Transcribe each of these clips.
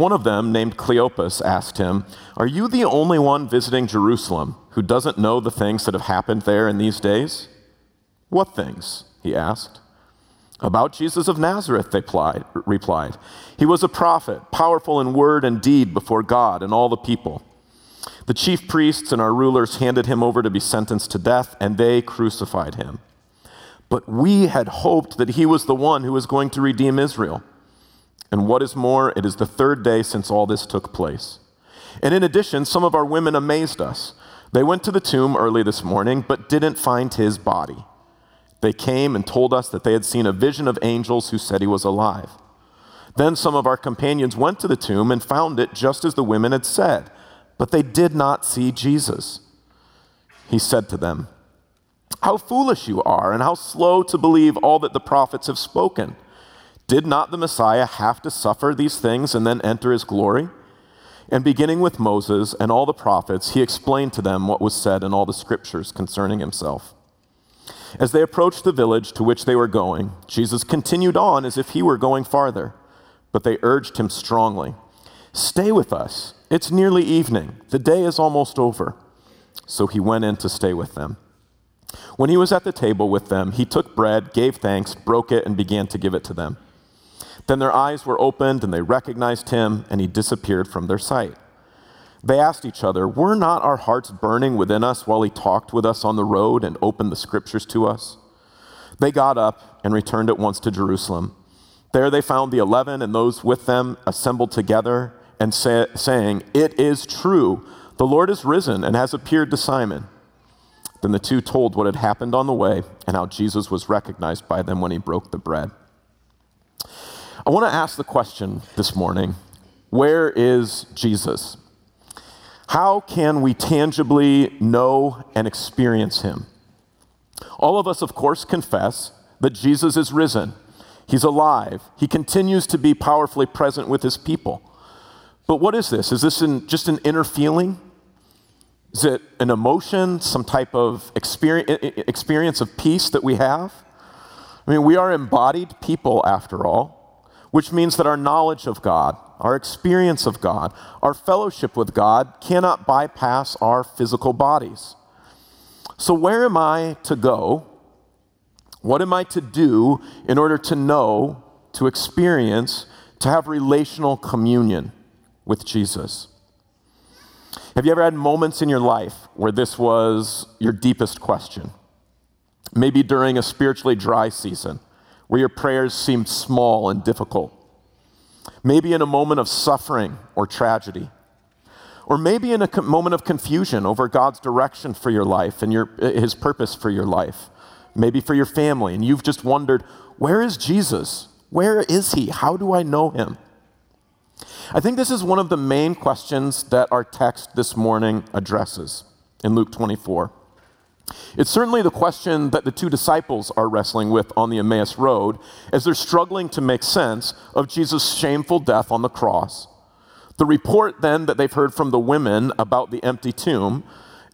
One of them, named Cleopas, asked him, Are you the only one visiting Jerusalem who doesn't know the things that have happened there in these days? What things? he asked. About Jesus of Nazareth, they plied, replied. He was a prophet, powerful in word and deed before God and all the people. The chief priests and our rulers handed him over to be sentenced to death, and they crucified him. But we had hoped that he was the one who was going to redeem Israel. And what is more, it is the third day since all this took place. And in addition, some of our women amazed us. They went to the tomb early this morning, but didn't find his body. They came and told us that they had seen a vision of angels who said he was alive. Then some of our companions went to the tomb and found it just as the women had said, but they did not see Jesus. He said to them, How foolish you are, and how slow to believe all that the prophets have spoken. Did not the Messiah have to suffer these things and then enter his glory? And beginning with Moses and all the prophets, he explained to them what was said in all the scriptures concerning himself. As they approached the village to which they were going, Jesus continued on as if he were going farther, but they urged him strongly Stay with us. It's nearly evening. The day is almost over. So he went in to stay with them. When he was at the table with them, he took bread, gave thanks, broke it, and began to give it to them. Then their eyes were opened and they recognized him, and he disappeared from their sight. They asked each other, Were not our hearts burning within us while he talked with us on the road and opened the scriptures to us? They got up and returned at once to Jerusalem. There they found the eleven and those with them assembled together and say, saying, It is true, the Lord is risen and has appeared to Simon. Then the two told what had happened on the way and how Jesus was recognized by them when he broke the bread. I want to ask the question this morning where is Jesus? How can we tangibly know and experience him? All of us, of course, confess that Jesus is risen. He's alive. He continues to be powerfully present with his people. But what is this? Is this an, just an inner feeling? Is it an emotion, some type of experience, experience of peace that we have? I mean, we are embodied people after all which means that our knowledge of God, our experience of God, our fellowship with God cannot bypass our physical bodies. So, where am I to go? What am I to do in order to know, to experience, to have relational communion with Jesus? Have you ever had moments in your life where this was your deepest question? Maybe during a spiritually dry season where your prayers seemed small and difficult. Maybe in a moment of suffering or tragedy. Or maybe in a moment of confusion over God's direction for your life and your, uh, his purpose for your life. Maybe for your family, and you've just wondered, where is Jesus? Where is he? How do I know him? I think this is one of the main questions that our text this morning addresses in Luke 24. It's certainly the question that the two disciples are wrestling with on the Emmaus Road as they're struggling to make sense of Jesus' shameful death on the cross. The report then that they've heard from the women about the empty tomb,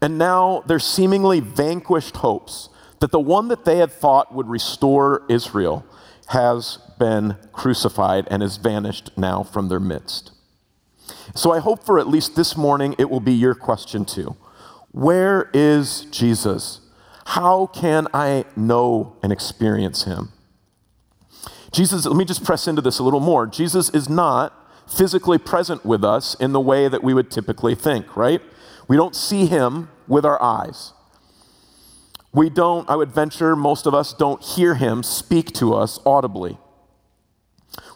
and now their seemingly vanquished hopes that the one that they had thought would restore Israel has been crucified and has vanished now from their midst. So I hope for at least this morning it will be your question too. Where is Jesus? How can I know and experience him? Jesus, let me just press into this a little more. Jesus is not physically present with us in the way that we would typically think, right? We don't see him with our eyes. We don't, I would venture, most of us don't hear him speak to us audibly.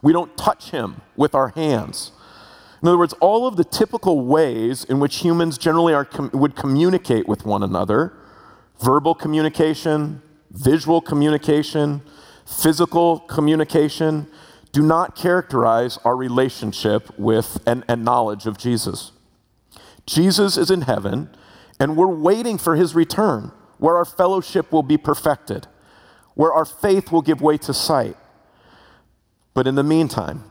We don't touch him with our hands. In other words, all of the typical ways in which humans generally are, com- would communicate with one another verbal communication, visual communication, physical communication do not characterize our relationship with and, and knowledge of Jesus Jesus is in heaven, and we're waiting for his return, where our fellowship will be perfected, where our faith will give way to sight. But in the meantime,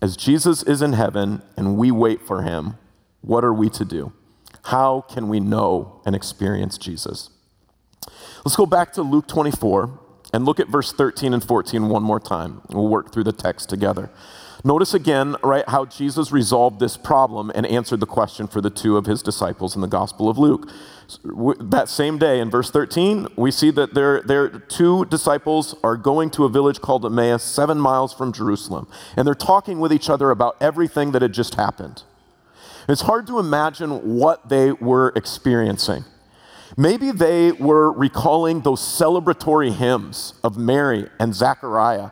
as Jesus is in heaven and we wait for him, what are we to do? How can we know and experience Jesus? Let's go back to Luke 24 and look at verse 13 and 14 one more time. We'll work through the text together. Notice again, right, how Jesus resolved this problem and answered the question for the two of his disciples in the Gospel of Luke. That same day, in verse 13, we see that their, their two disciples are going to a village called Emmaus, seven miles from Jerusalem, and they're talking with each other about everything that had just happened. It's hard to imagine what they were experiencing. Maybe they were recalling those celebratory hymns of Mary and Zechariah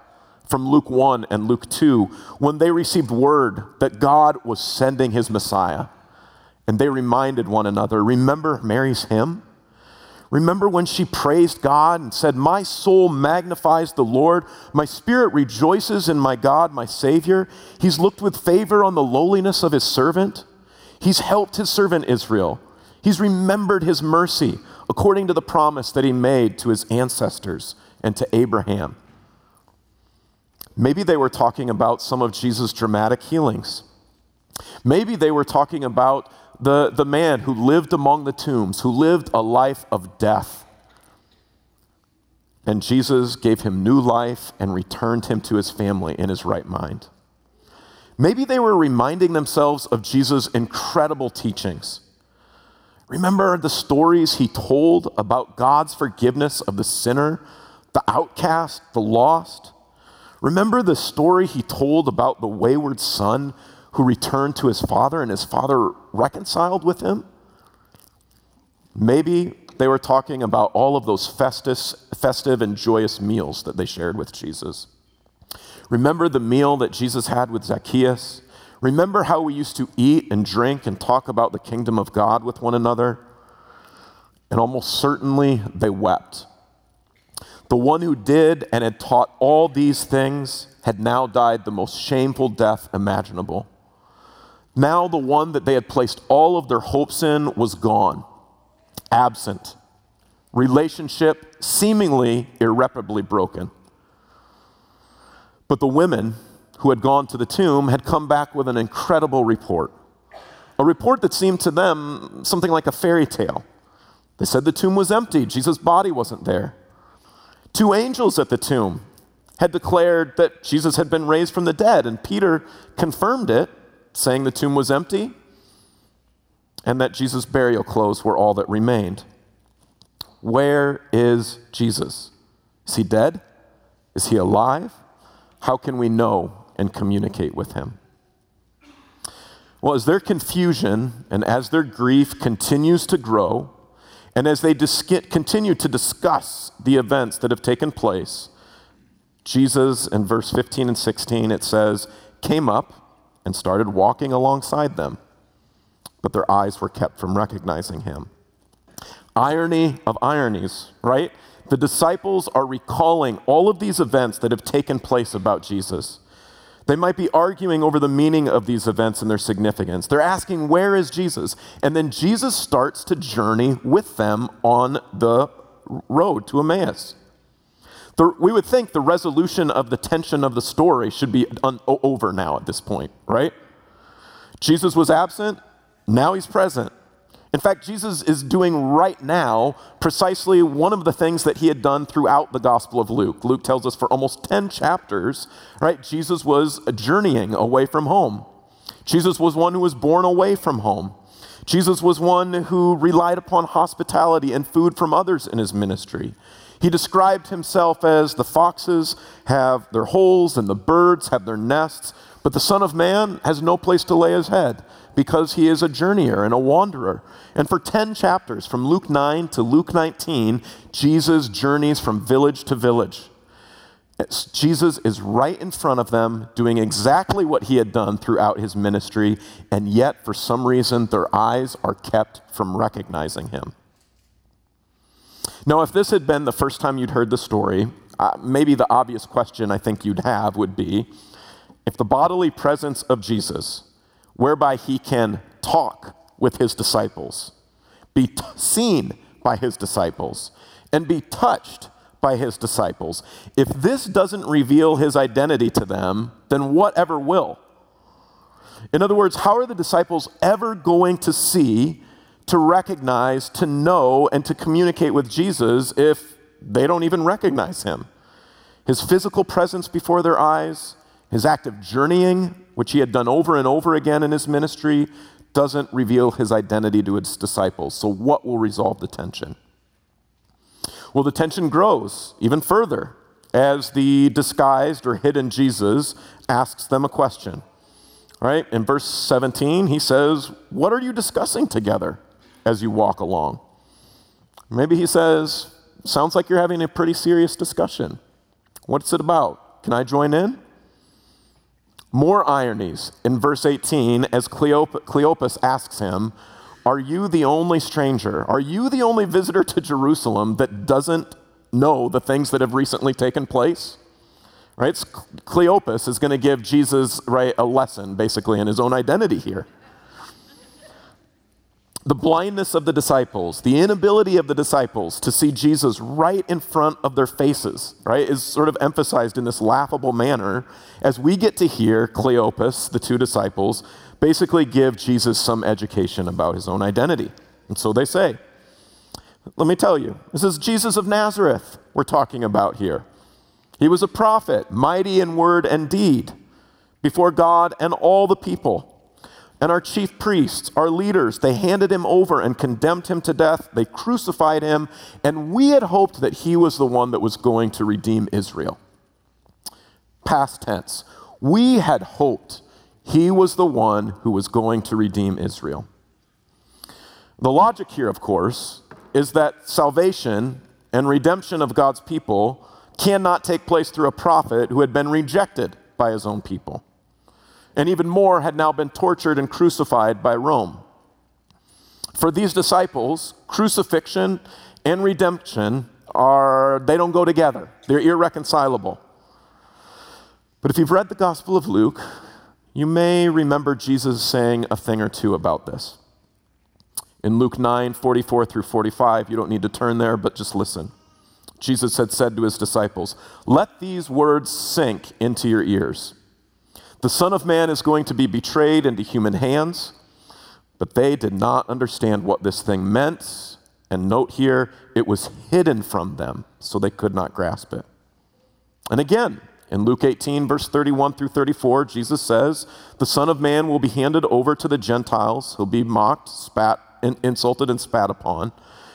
from Luke 1 and Luke 2 when they received word that God was sending his Messiah. And they reminded one another remember Mary's hymn? Remember when she praised God and said, My soul magnifies the Lord, my spirit rejoices in my God, my Savior. He's looked with favor on the lowliness of his servant. He's helped his servant Israel. He's remembered his mercy according to the promise that he made to his ancestors and to Abraham. Maybe they were talking about some of Jesus' dramatic healings. Maybe they were talking about the, the man who lived among the tombs, who lived a life of death. And Jesus gave him new life and returned him to his family in his right mind. Maybe they were reminding themselves of Jesus' incredible teachings. Remember the stories he told about God's forgiveness of the sinner, the outcast, the lost? Remember the story he told about the wayward son who returned to his father and his father reconciled with him? Maybe they were talking about all of those festus, festive and joyous meals that they shared with Jesus. Remember the meal that Jesus had with Zacchaeus? Remember how we used to eat and drink and talk about the kingdom of God with one another? And almost certainly they wept the one who did and had taught all these things had now died the most shameful death imaginable. Now, the one that they had placed all of their hopes in was gone, absent, relationship seemingly irreparably broken. But the women who had gone to the tomb had come back with an incredible report. A report that seemed to them something like a fairy tale. They said the tomb was empty, Jesus' body wasn't there. Two angels at the tomb had declared that Jesus had been raised from the dead, and Peter confirmed it, saying the tomb was empty and that Jesus' burial clothes were all that remained. Where is Jesus? Is he dead? Is he alive? How can we know and communicate with him? Well, as their confusion and as their grief continues to grow, and as they dis- continue to discuss the events that have taken place, Jesus, in verse 15 and 16, it says, came up and started walking alongside them, but their eyes were kept from recognizing him. Irony of ironies, right? The disciples are recalling all of these events that have taken place about Jesus. They might be arguing over the meaning of these events and their significance. They're asking, Where is Jesus? And then Jesus starts to journey with them on the road to Emmaus. The, we would think the resolution of the tension of the story should be un, over now at this point, right? Jesus was absent, now he's present. In fact, Jesus is doing right now precisely one of the things that he had done throughout the Gospel of Luke. Luke tells us for almost 10 chapters, right, Jesus was journeying away from home. Jesus was one who was born away from home. Jesus was one who relied upon hospitality and food from others in his ministry. He described himself as the foxes have their holes and the birds have their nests, but the Son of Man has no place to lay his head because he is a journeyer and a wanderer. And for 10 chapters, from Luke 9 to Luke 19, Jesus journeys from village to village. Jesus is right in front of them, doing exactly what he had done throughout his ministry, and yet, for some reason, their eyes are kept from recognizing him. Now, if this had been the first time you'd heard the story, uh, maybe the obvious question I think you'd have would be if the bodily presence of Jesus whereby he can talk with his disciples, be t- seen by his disciples, and be touched by his disciples. If this doesn't reveal his identity to them, then whatever will? In other words, how are the disciples ever going to see, to recognize, to know, and to communicate with Jesus if they don't even recognize him? His physical presence before their eyes, his act of journeying, which he had done over and over again in his ministry, doesn't reveal his identity to his disciples. So, what will resolve the tension? Well, the tension grows even further as the disguised or hidden Jesus asks them a question. Right? In verse 17, he says, What are you discussing together as you walk along? Maybe he says, Sounds like you're having a pretty serious discussion. What's it about? Can I join in? More ironies in verse 18 as Cleop- Cleopas asks him, Are you the only stranger? Are you the only visitor to Jerusalem that doesn't know the things that have recently taken place? Right? Cleopas is going to give Jesus right, a lesson, basically, in his own identity here the blindness of the disciples, the inability of the disciples to see Jesus right in front of their faces, right, is sort of emphasized in this laughable manner as we get to hear Cleopas, the two disciples, basically give Jesus some education about his own identity. And so they say, Let me tell you, this is Jesus of Nazareth we're talking about here. He was a prophet, mighty in word and deed before God and all the people. And our chief priests, our leaders, they handed him over and condemned him to death. They crucified him, and we had hoped that he was the one that was going to redeem Israel. Past tense. We had hoped he was the one who was going to redeem Israel. The logic here, of course, is that salvation and redemption of God's people cannot take place through a prophet who had been rejected by his own people and even more had now been tortured and crucified by Rome. For these disciples, crucifixion and redemption are, they don't go together, they're irreconcilable. But if you've read the Gospel of Luke, you may remember Jesus saying a thing or two about this. In Luke 9, 44 through 45, you don't need to turn there, but just listen. Jesus had said to his disciples, Let these words sink into your ears. The Son of Man is going to be betrayed into human hands, but they did not understand what this thing meant. And note here, it was hidden from them, so they could not grasp it. And again, in Luke 18, verse 31 through 34, Jesus says, The Son of Man will be handed over to the Gentiles. He'll be mocked, spat, insulted, and spat upon.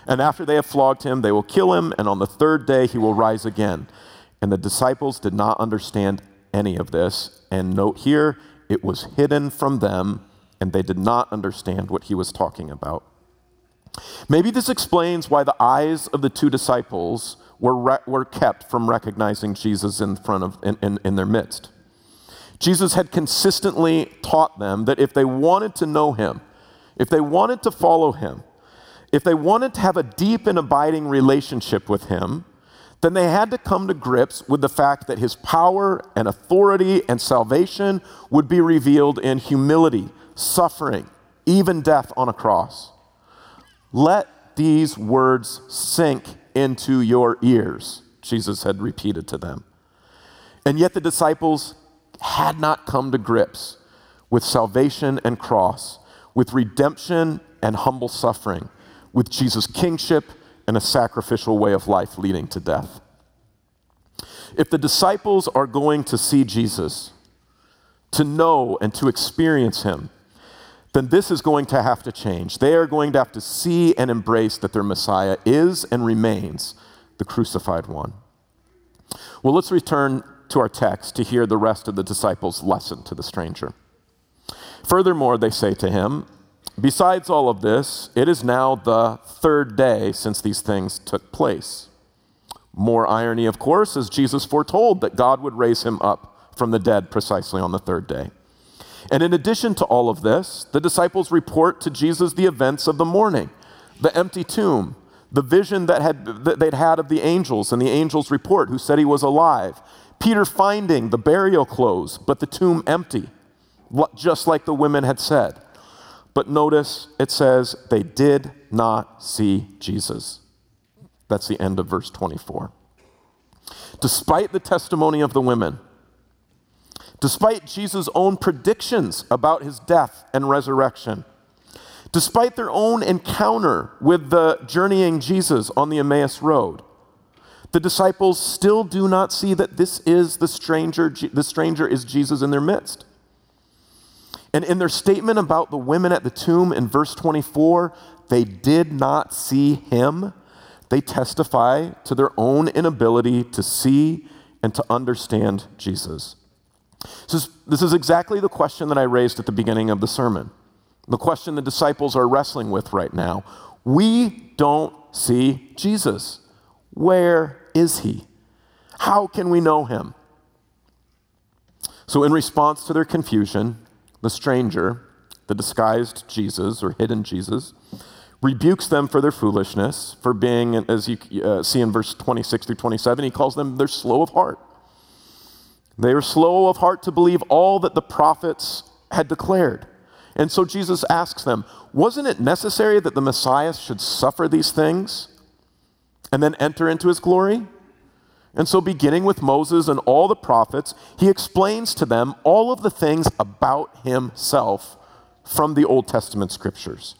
And after they have flogged him, they will kill him, and on the third day he will rise again. And the disciples did not understand any of this and note here, it was hidden from them, and they did not understand what he was talking about. Maybe this explains why the eyes of the two disciples were, re- were kept from recognizing Jesus in front of in, in, in their midst. Jesus had consistently taught them that if they wanted to know him, if they wanted to follow him, if they wanted to have a deep and abiding relationship with him, then they had to come to grips with the fact that his power and authority and salvation would be revealed in humility, suffering, even death on a cross. Let these words sink into your ears, Jesus had repeated to them. And yet the disciples had not come to grips with salvation and cross, with redemption and humble suffering, with Jesus' kingship and a sacrificial way of life leading to death. If the disciples are going to see Jesus, to know and to experience him, then this is going to have to change. They are going to have to see and embrace that their Messiah is and remains the crucified one. Well, let's return to our text to hear the rest of the disciples' lesson to the stranger. Furthermore, they say to him, Besides all of this, it is now the third day since these things took place. More irony, of course, as Jesus foretold that God would raise him up from the dead precisely on the third day. And in addition to all of this, the disciples report to Jesus the events of the morning the empty tomb, the vision that, had, that they'd had of the angels, and the angels' report who said he was alive, Peter finding the burial clothes, but the tomb empty, just like the women had said But notice it says they did not see Jesus. That's the end of verse 24. Despite the testimony of the women, despite Jesus' own predictions about his death and resurrection, despite their own encounter with the journeying Jesus on the Emmaus Road, the disciples still do not see that this is the stranger, the stranger is Jesus in their midst. And in their statement about the women at the tomb in verse 24, they did not see him. They testify to their own inability to see and to understand Jesus. This is, this is exactly the question that I raised at the beginning of the sermon. The question the disciples are wrestling with right now. We don't see Jesus. Where is he? How can we know him? So, in response to their confusion, the stranger, the disguised Jesus or hidden Jesus, rebukes them for their foolishness, for being, as you uh, see in verse 26 through 27, he calls them, they're slow of heart. They are slow of heart to believe all that the prophets had declared. And so Jesus asks them, Wasn't it necessary that the Messiah should suffer these things and then enter into his glory? And so, beginning with Moses and all the prophets, he explains to them all of the things about himself from the Old Testament scriptures.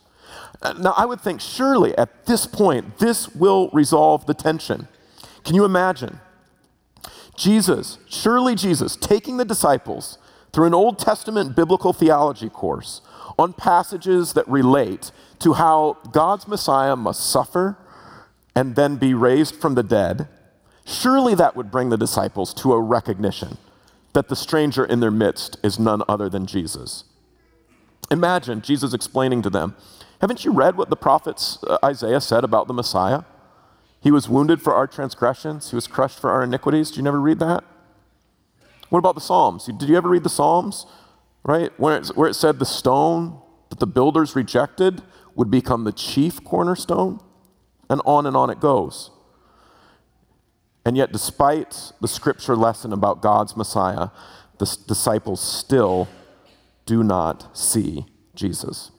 Uh, now, I would think surely at this point, this will resolve the tension. Can you imagine? Jesus, surely Jesus, taking the disciples through an Old Testament biblical theology course on passages that relate to how God's Messiah must suffer and then be raised from the dead Surely that would bring the disciples to a recognition that the stranger in their midst is none other than Jesus. Imagine Jesus explaining to them Haven't you read what the prophets uh, Isaiah said about the Messiah? He was wounded for our transgressions, he was crushed for our iniquities. Did you never read that? What about the Psalms? Did you ever read the Psalms? Right? Where it, where it said the stone that the builders rejected would become the chief cornerstone? And on and on it goes. And yet, despite the scripture lesson about God's Messiah, the disciples still do not see Jesus.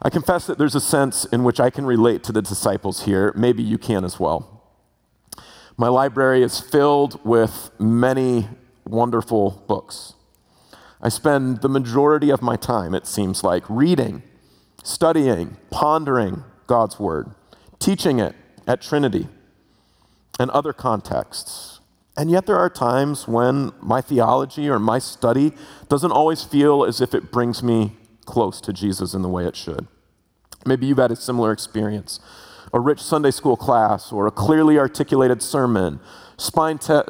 I confess that there's a sense in which I can relate to the disciples here. Maybe you can as well. My library is filled with many wonderful books. I spend the majority of my time, it seems like, reading, studying, pondering God's Word, teaching it at Trinity and other contexts. And yet, there are times when my theology or my study doesn't always feel as if it brings me close to Jesus in the way it should. Maybe you've had a similar experience a rich Sunday school class or a clearly articulated sermon, te-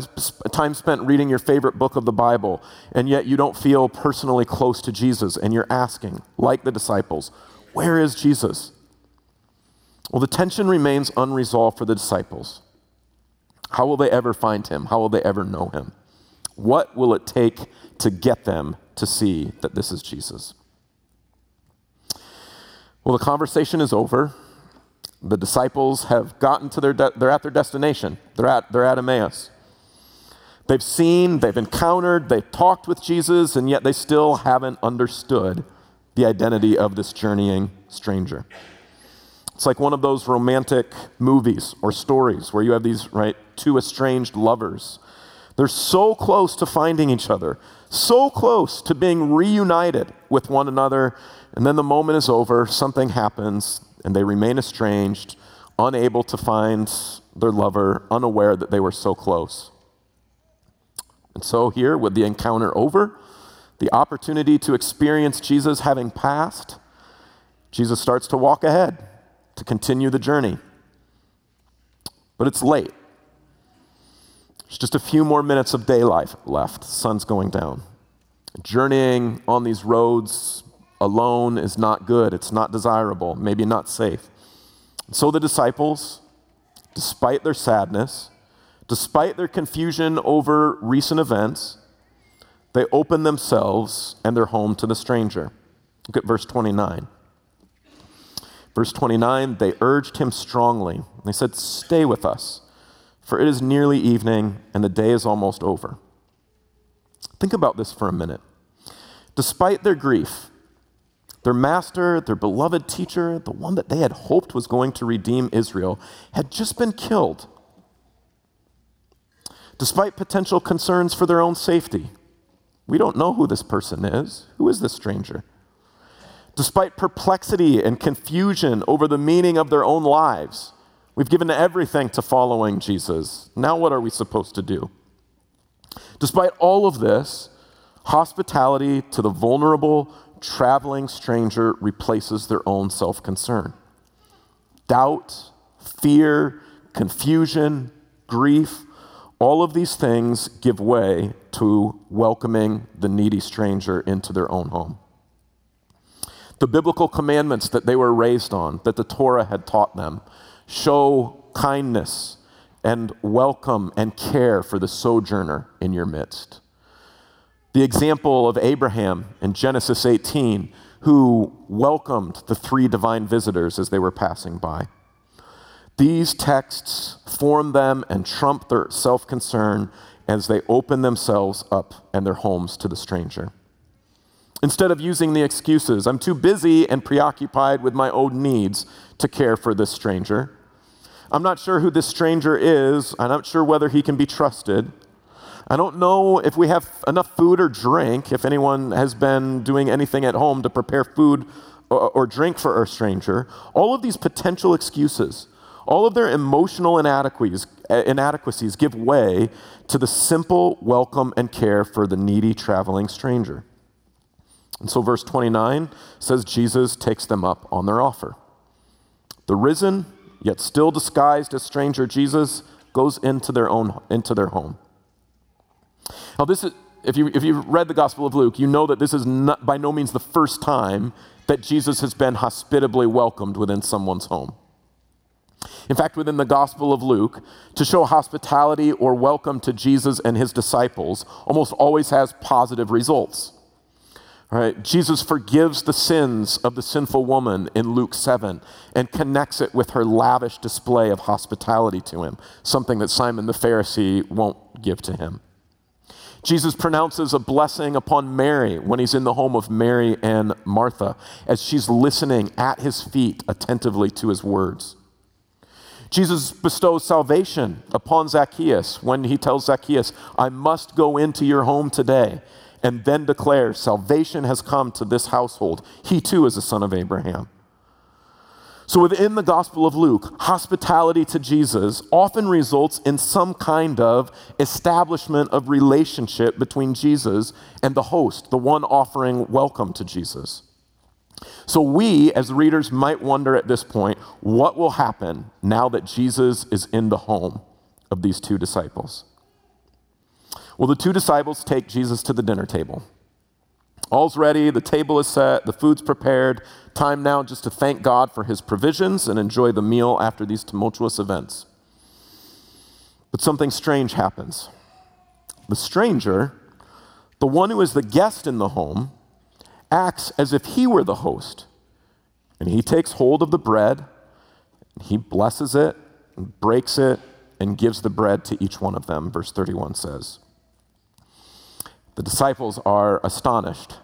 time spent reading your favorite book of the Bible, and yet you don't feel personally close to Jesus, and you're asking, like the disciples, where is Jesus? Well, the tension remains unresolved for the disciples. How will they ever find him? How will they ever know him? What will it take to get them to see that this is Jesus? Well, the conversation is over. The disciples have gotten to their, de- they're at their destination. They're at, they're at Emmaus. They've seen, they've encountered, they've talked with Jesus, and yet they still haven't understood the identity of this journeying stranger. It's like one of those romantic movies or stories where you have these, right, two estranged lovers. They're so close to finding each other, so close to being reunited with one another, and then the moment is over, something happens, and they remain estranged, unable to find their lover, unaware that they were so close. And so, here, with the encounter over, the opportunity to experience Jesus having passed, Jesus starts to walk ahead to continue the journey. But it's late. There's just a few more minutes of daylight left. The sun's going down. Journeying on these roads alone is not good. It's not desirable, maybe not safe. So the disciples, despite their sadness, despite their confusion over recent events, they open themselves and their home to the stranger. Look at verse 29. Verse 29 they urged him strongly. They said, Stay with us, for it is nearly evening and the day is almost over. Think about this for a minute. Despite their grief, Their master, their beloved teacher, the one that they had hoped was going to redeem Israel, had just been killed. Despite potential concerns for their own safety, we don't know who this person is. Who is this stranger? Despite perplexity and confusion over the meaning of their own lives, we've given everything to following Jesus. Now, what are we supposed to do? Despite all of this, hospitality to the vulnerable, traveling stranger replaces their own self concern. Doubt, fear, confusion, grief, all of these things give way to welcoming the needy stranger into their own home. The biblical commandments that they were raised on, that the Torah had taught them, show kindness and welcome and care for the sojourner in your midst. The example of Abraham in Genesis 18, who welcomed the three divine visitors as they were passing by. These texts form them and trump their self concern as they open themselves up and their homes to the stranger. Instead of using the excuses, I'm too busy and preoccupied with my own needs to care for this stranger. I'm not sure who this stranger is. I'm not sure whether he can be trusted. I don't know if we have enough food or drink, if anyone has been doing anything at home to prepare food or, or drink for our stranger. All of these potential excuses, all of their emotional inadequacies, inadequacies give way to the simple welcome and care for the needy traveling stranger. And so, verse 29 says Jesus takes them up on their offer. The risen, yet still disguised as stranger Jesus, goes into their own into their home. Now, this is, if, you, if you've read the Gospel of Luke, you know that this is not, by no means the first time that Jesus has been hospitably welcomed within someone's home. In fact, within the Gospel of Luke, to show hospitality or welcome to Jesus and his disciples almost always has positive results. Right? Jesus forgives the sins of the sinful woman in Luke 7 and connects it with her lavish display of hospitality to him, something that Simon the Pharisee won't give to him. Jesus pronounces a blessing upon Mary when he's in the home of Mary and Martha as she's listening at his feet attentively to his words. Jesus bestows salvation upon Zacchaeus when he tells Zacchaeus, I must go into your home today, and then declares, Salvation has come to this household. He too is a son of Abraham. So, within the Gospel of Luke, hospitality to Jesus often results in some kind of establishment of relationship between Jesus and the host, the one offering welcome to Jesus. So, we as readers might wonder at this point what will happen now that Jesus is in the home of these two disciples? Well, the two disciples take Jesus to the dinner table. All's ready, the table is set, the food's prepared. Time now just to thank God for his provisions and enjoy the meal after these tumultuous events. But something strange happens. The stranger, the one who is the guest in the home, acts as if he were the host. And he takes hold of the bread, and he blesses it, and breaks it, and gives the bread to each one of them, verse 31 says. The disciples are astonished.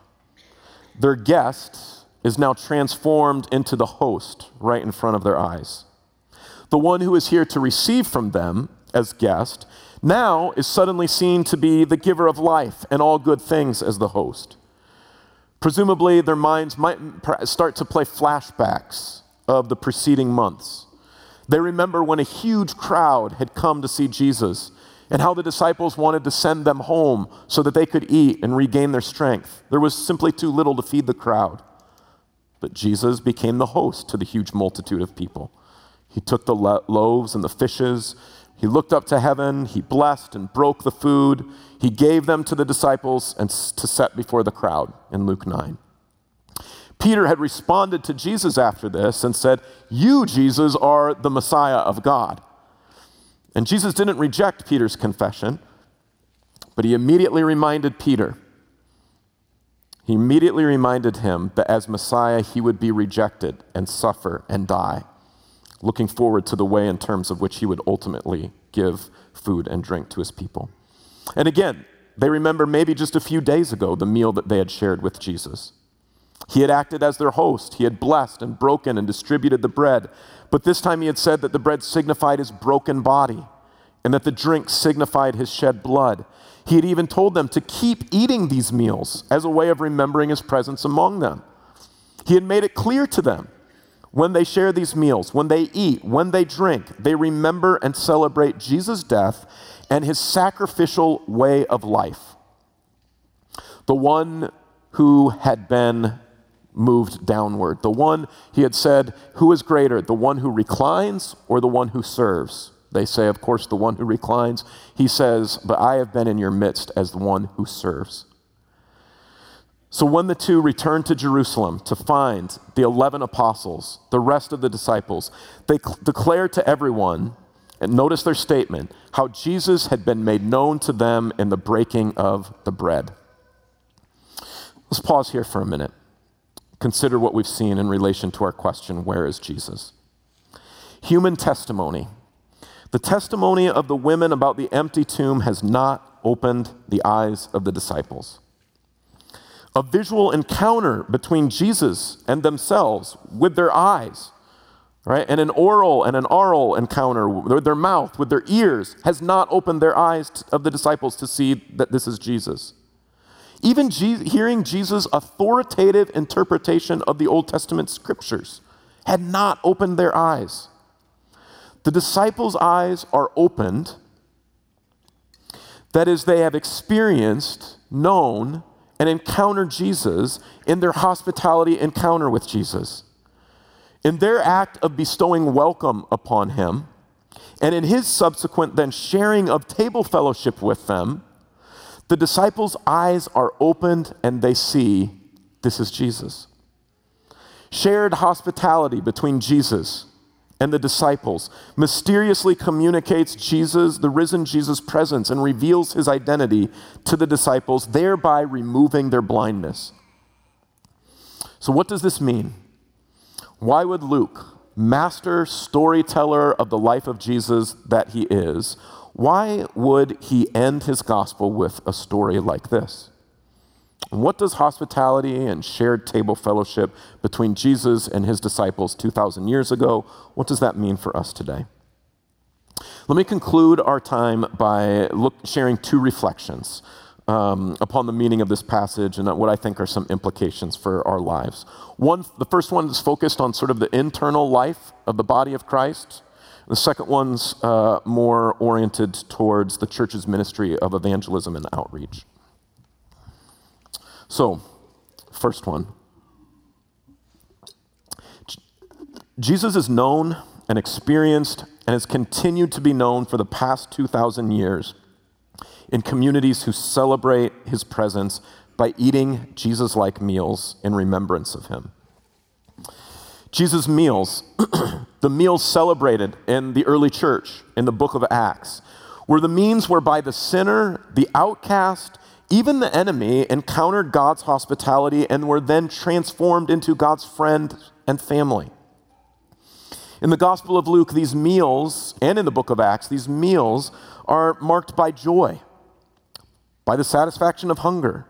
Their guest is now transformed into the host right in front of their eyes. The one who is here to receive from them as guest now is suddenly seen to be the giver of life and all good things as the host. Presumably, their minds might start to play flashbacks of the preceding months. They remember when a huge crowd had come to see Jesus and how the disciples wanted to send them home so that they could eat and regain their strength. There was simply too little to feed the crowd. But Jesus became the host to the huge multitude of people. He took the lo- loaves and the fishes, he looked up to heaven, he blessed and broke the food, he gave them to the disciples and to set before the crowd in Luke 9. Peter had responded to Jesus after this and said, You, Jesus, are the Messiah of God. And Jesus didn't reject Peter's confession, but he immediately reminded Peter. He immediately reminded him that as Messiah, he would be rejected and suffer and die, looking forward to the way in terms of which he would ultimately give food and drink to his people. And again, they remember maybe just a few days ago the meal that they had shared with Jesus. He had acted as their host. He had blessed and broken and distributed the bread. But this time he had said that the bread signified his broken body and that the drink signified his shed blood. He had even told them to keep eating these meals as a way of remembering his presence among them. He had made it clear to them when they share these meals, when they eat, when they drink, they remember and celebrate Jesus' death and his sacrificial way of life. The one who had been moved downward. The one, he had said, who is greater, the one who reclines or the one who serves? They say, of course, the one who reclines. He says, But I have been in your midst as the one who serves. So when the two returned to Jerusalem to find the 11 apostles, the rest of the disciples, they cl- declared to everyone, and notice their statement, how Jesus had been made known to them in the breaking of the bread. Let's pause here for a minute. Consider what we've seen in relation to our question where is Jesus? Human testimony the testimony of the women about the empty tomb has not opened the eyes of the disciples. A visual encounter between Jesus and themselves with their eyes, right? And an oral and an oral encounter with their mouth, with their ears, has not opened their eyes of the disciples to see that this is Jesus. Even hearing Jesus' authoritative interpretation of the Old Testament scriptures had not opened their eyes. The disciples' eyes are opened. That is, they have experienced, known, and encountered Jesus in their hospitality encounter with Jesus. In their act of bestowing welcome upon him, and in his subsequent then sharing of table fellowship with them, the disciples' eyes are opened and they see this is Jesus. Shared hospitality between Jesus and the disciples, mysteriously communicates Jesus, the risen Jesus' presence, and reveals his identity to the disciples, thereby removing their blindness. So, what does this mean? Why would Luke, master storyteller of the life of Jesus that he is, why would he end his gospel with a story like this? What does hospitality and shared table fellowship between Jesus and his disciples 2,000 years ago, what does that mean for us today? Let me conclude our time by look, sharing two reflections um, upon the meaning of this passage and what I think are some implications for our lives. One, the first one is focused on sort of the internal life of the body of Christ. The second one's uh, more oriented towards the church's ministry of evangelism and outreach. So, first one Jesus is known and experienced and has continued to be known for the past 2,000 years in communities who celebrate his presence by eating Jesus like meals in remembrance of him. Jesus' meals, the meals celebrated in the early church in the book of Acts, were the means whereby the sinner, the outcast, even the enemy encountered God's hospitality and were then transformed into God's friend and family. In the Gospel of Luke, these meals, and in the book of Acts, these meals are marked by joy, by the satisfaction of hunger,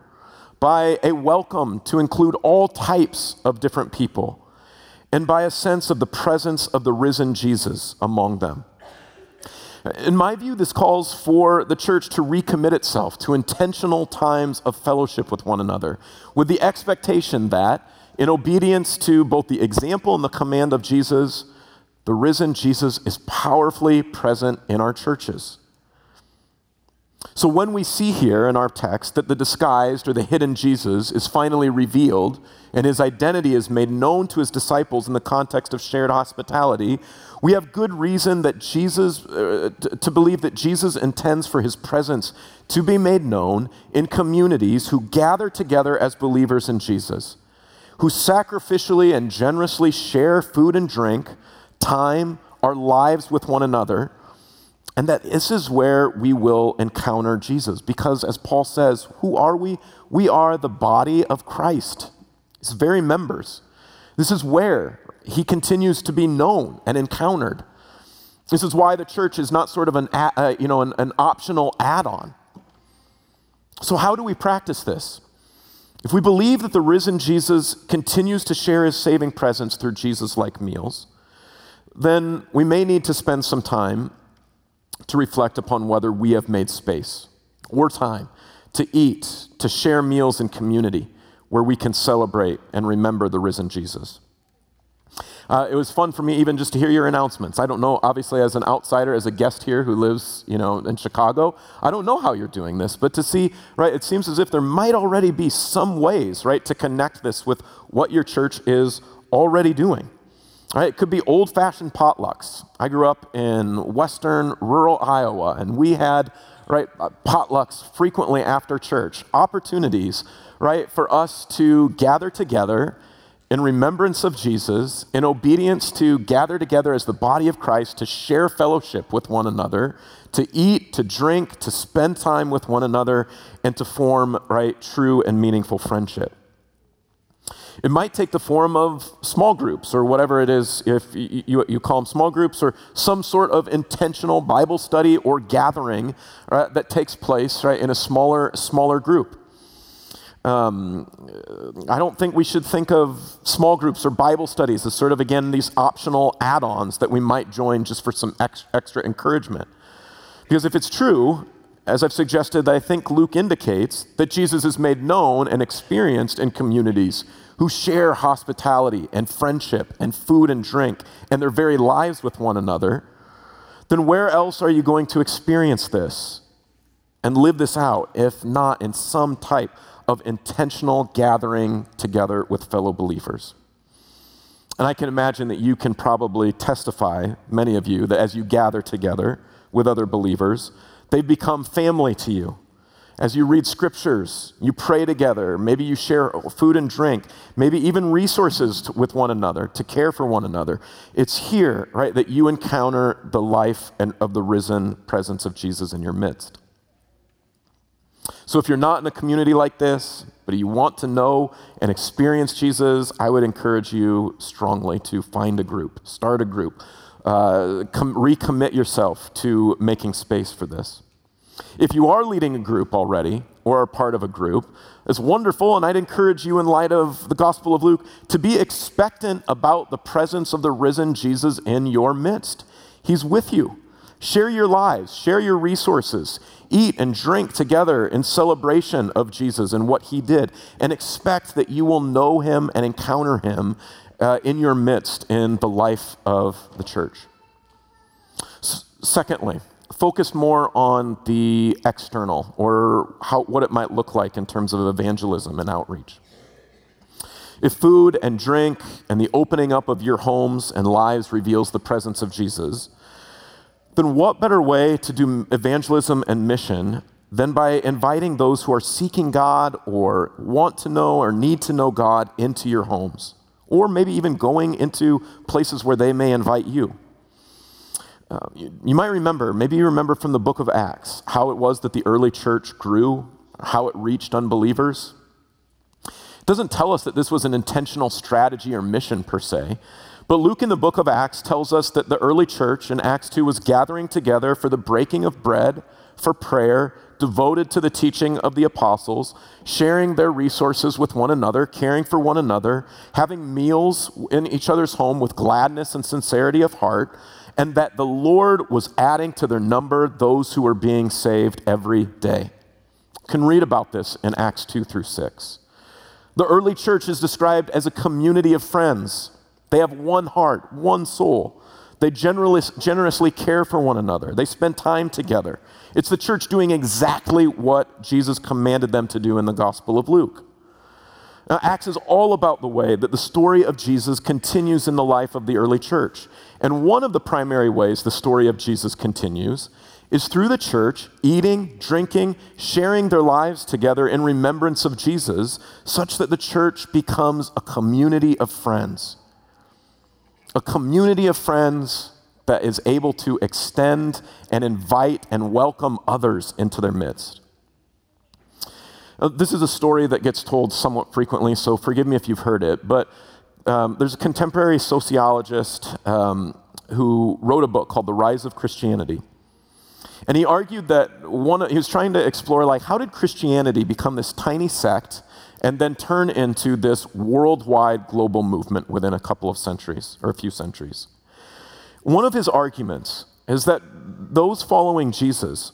by a welcome to include all types of different people, and by a sense of the presence of the risen Jesus among them. In my view, this calls for the church to recommit itself to intentional times of fellowship with one another, with the expectation that, in obedience to both the example and the command of Jesus, the risen Jesus is powerfully present in our churches. So, when we see here in our text that the disguised or the hidden Jesus is finally revealed and his identity is made known to his disciples in the context of shared hospitality, we have good reason that Jesus, uh, to believe that Jesus intends for his presence to be made known in communities who gather together as believers in Jesus, who sacrificially and generously share food and drink, time, our lives with one another and that this is where we will encounter Jesus. Because as Paul says, who are we? We are the body of Christ, his very members. This is where he continues to be known and encountered. This is why the church is not sort of an, uh, you know, an, an optional add on. So, how do we practice this? if we believe that the risen Jesus continues to share his saving presence through Jesus like meals, then we may need to spend some time to reflect upon whether we have made space or time to eat, to share meals in community where we can celebrate and remember the risen Jesus. Uh, it was fun for me even just to hear your announcements. I don't know, obviously, as an outsider, as a guest here who lives, you know, in Chicago, I don't know how you're doing this, but to see, right, it seems as if there might already be some ways, right, to connect this with what your church is already doing. Right, it could be old fashioned potlucks. I grew up in western rural Iowa, and we had right, uh, potlucks frequently after church, opportunities, right, for us to gather together in remembrance of Jesus, in obedience to gather together as the body of Christ, to share fellowship with one another, to eat, to drink, to spend time with one another, and to form, right, true and meaningful friendship. It might take the form of small groups or whatever it is, if you, you, call them small groups, or some sort of intentional Bible study or gathering right, that takes place right, in a smaller, smaller group. Um, I don't think we should think of small groups or Bible studies as sort of, again, these optional add ons that we might join just for some ex- extra encouragement. Because if it's true, as I've suggested, I think Luke indicates that Jesus is made known and experienced in communities who share hospitality and friendship and food and drink and their very lives with one another, then where else are you going to experience this and live this out if not in some type of intentional gathering together with fellow believers? And I can imagine that you can probably testify, many of you, that as you gather together with other believers, they've become family to you as you read scriptures, you pray together, maybe you share food and drink, maybe even resources to, with one another to care for one another. It's here, right, that you encounter the life and of the risen presence of Jesus in your midst. So if you're not in a community like this, but you want to know and experience Jesus, I would encourage you strongly to find a group, start a group, uh, com- recommit yourself to making space for this. If you are leading a group already or are part of a group, it's wonderful, and I'd encourage you, in light of the Gospel of Luke, to be expectant about the presence of the risen Jesus in your midst. He's with you. Share your lives, share your resources, eat and drink together in celebration of Jesus and what he did, and expect that you will know him and encounter him uh, in your midst in the life of the church. S- secondly, focus more on the external or how, what it might look like in terms of evangelism and outreach. If food and drink and the opening up of your homes and lives reveals the presence of Jesus, then what better way to do evangelism and mission than by inviting those who are seeking God or want to know or need to know God into your homes? Or maybe even going into places where they may invite you. Uh, you, you might remember, maybe you remember from the book of Acts, how it was that the early church grew, how it reached unbelievers. It doesn't tell us that this was an intentional strategy or mission per se, but Luke in the book of Acts tells us that the early church in Acts 2 was gathering together for the breaking of bread, for prayer, devoted to the teaching of the apostles, sharing their resources with one another, caring for one another, having meals in each other's home with gladness and sincerity of heart, and that the Lord was adding to their number those who were being saved every day. You can read about this in Acts 2 through 6. The early church is described as a community of friends. They have one heart, one soul. They generally, generously care for one another. They spend time together. It's the church doing exactly what Jesus commanded them to do in the Gospel of Luke. Now, Acts is all about the way that the story of Jesus continues in the life of the early church. And one of the primary ways the story of Jesus continues is through the church eating, drinking, sharing their lives together in remembrance of Jesus, such that the church becomes a community of friends. A community of friends that is able to extend and invite and welcome others into their midst. Uh, this is a story that gets told somewhat frequently, so forgive me if you've heard it. But um, there's a contemporary sociologist um, who wrote a book called The Rise of Christianity. And he argued that one, he was trying to explore, like, how did Christianity become this tiny sect and then turn into this worldwide global movement within a couple of centuries or a few centuries. One of his arguments is that those following Jesus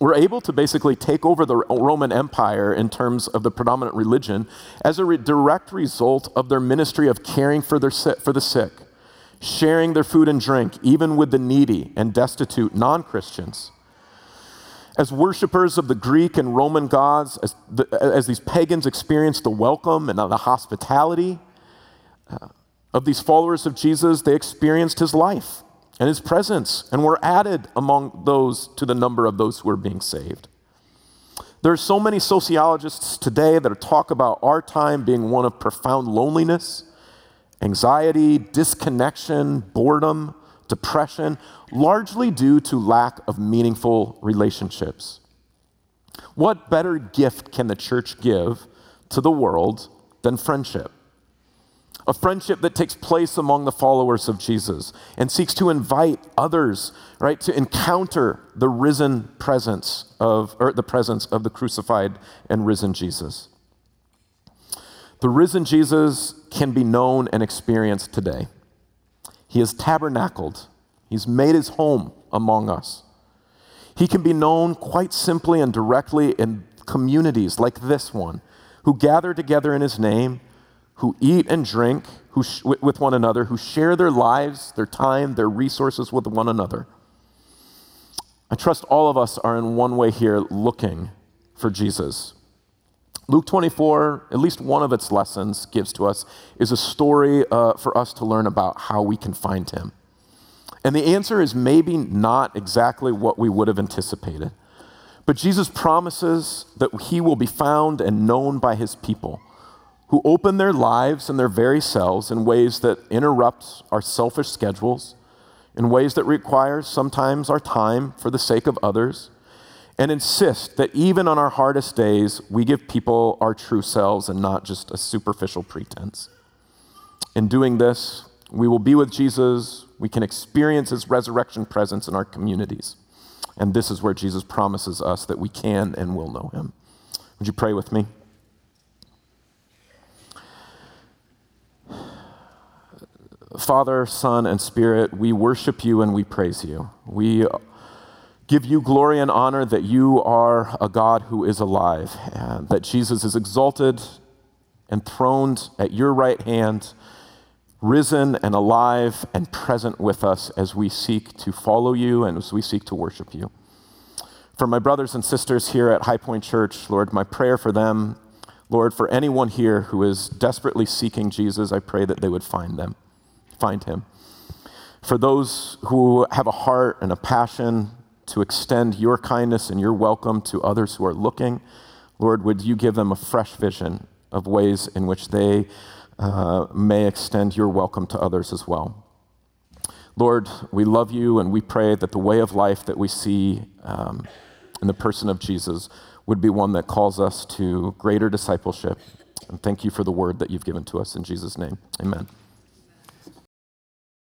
were able to basically take over the Roman Empire in terms of the predominant religion as a re- direct result of their ministry of caring for, their si- for the sick, sharing their food and drink, even with the needy and destitute non Christians. As worshippers of the Greek and Roman gods, as, the, as these pagans experienced the welcome and the hospitality uh, of these followers of Jesus, they experienced his life and his presence and were added among those to the number of those who were being saved. There are so many sociologists today that talk about our time being one of profound loneliness, anxiety, disconnection, boredom, depression, largely due to lack of meaningful relationships. What better gift can the church give to the world than friendship? A friendship that takes place among the followers of Jesus and seeks to invite others, right, to encounter the risen presence of, or the presence of the crucified and risen Jesus. The risen Jesus can be known and experienced today. He has tabernacled, He's made His home among us. He can be known quite simply and directly in communities like this one, who gather together in His name, who eat and drink who sh- with one another, who share their lives, their time, their resources with one another. I trust all of us are in one way here looking for Jesus. Luke 24, at least one of its lessons gives to us, is a story uh, for us to learn about how we can find him. And the answer is maybe not exactly what we would have anticipated. But Jesus promises that he will be found and known by his people who open their lives and their very selves in ways that interrupt our selfish schedules, in ways that require sometimes our time for the sake of others, and insist that even on our hardest days, we give people our true selves and not just a superficial pretense. In doing this, we will be with Jesus, we can experience his resurrection presence in our communities. And this is where Jesus promises us that we can and will know him. Would you pray with me? Father, Son, and Spirit, we worship you and we praise you. We give you glory and honor that you are a God who is alive, and that Jesus is exalted, enthroned at your right hand, risen and alive and present with us as we seek to follow you and as we seek to worship you. For my brothers and sisters here at High Point Church, Lord, my prayer for them, Lord, for anyone here who is desperately seeking Jesus, I pray that they would find them, find him. For those who have a heart and a passion to extend your kindness and your welcome to others who are looking, Lord, would you give them a fresh vision of ways in which they uh, may extend your welcome to others as well. Lord, we love you and we pray that the way of life that we see um, in the person of Jesus would be one that calls us to greater discipleship. And thank you for the word that you've given to us in Jesus' name. Amen.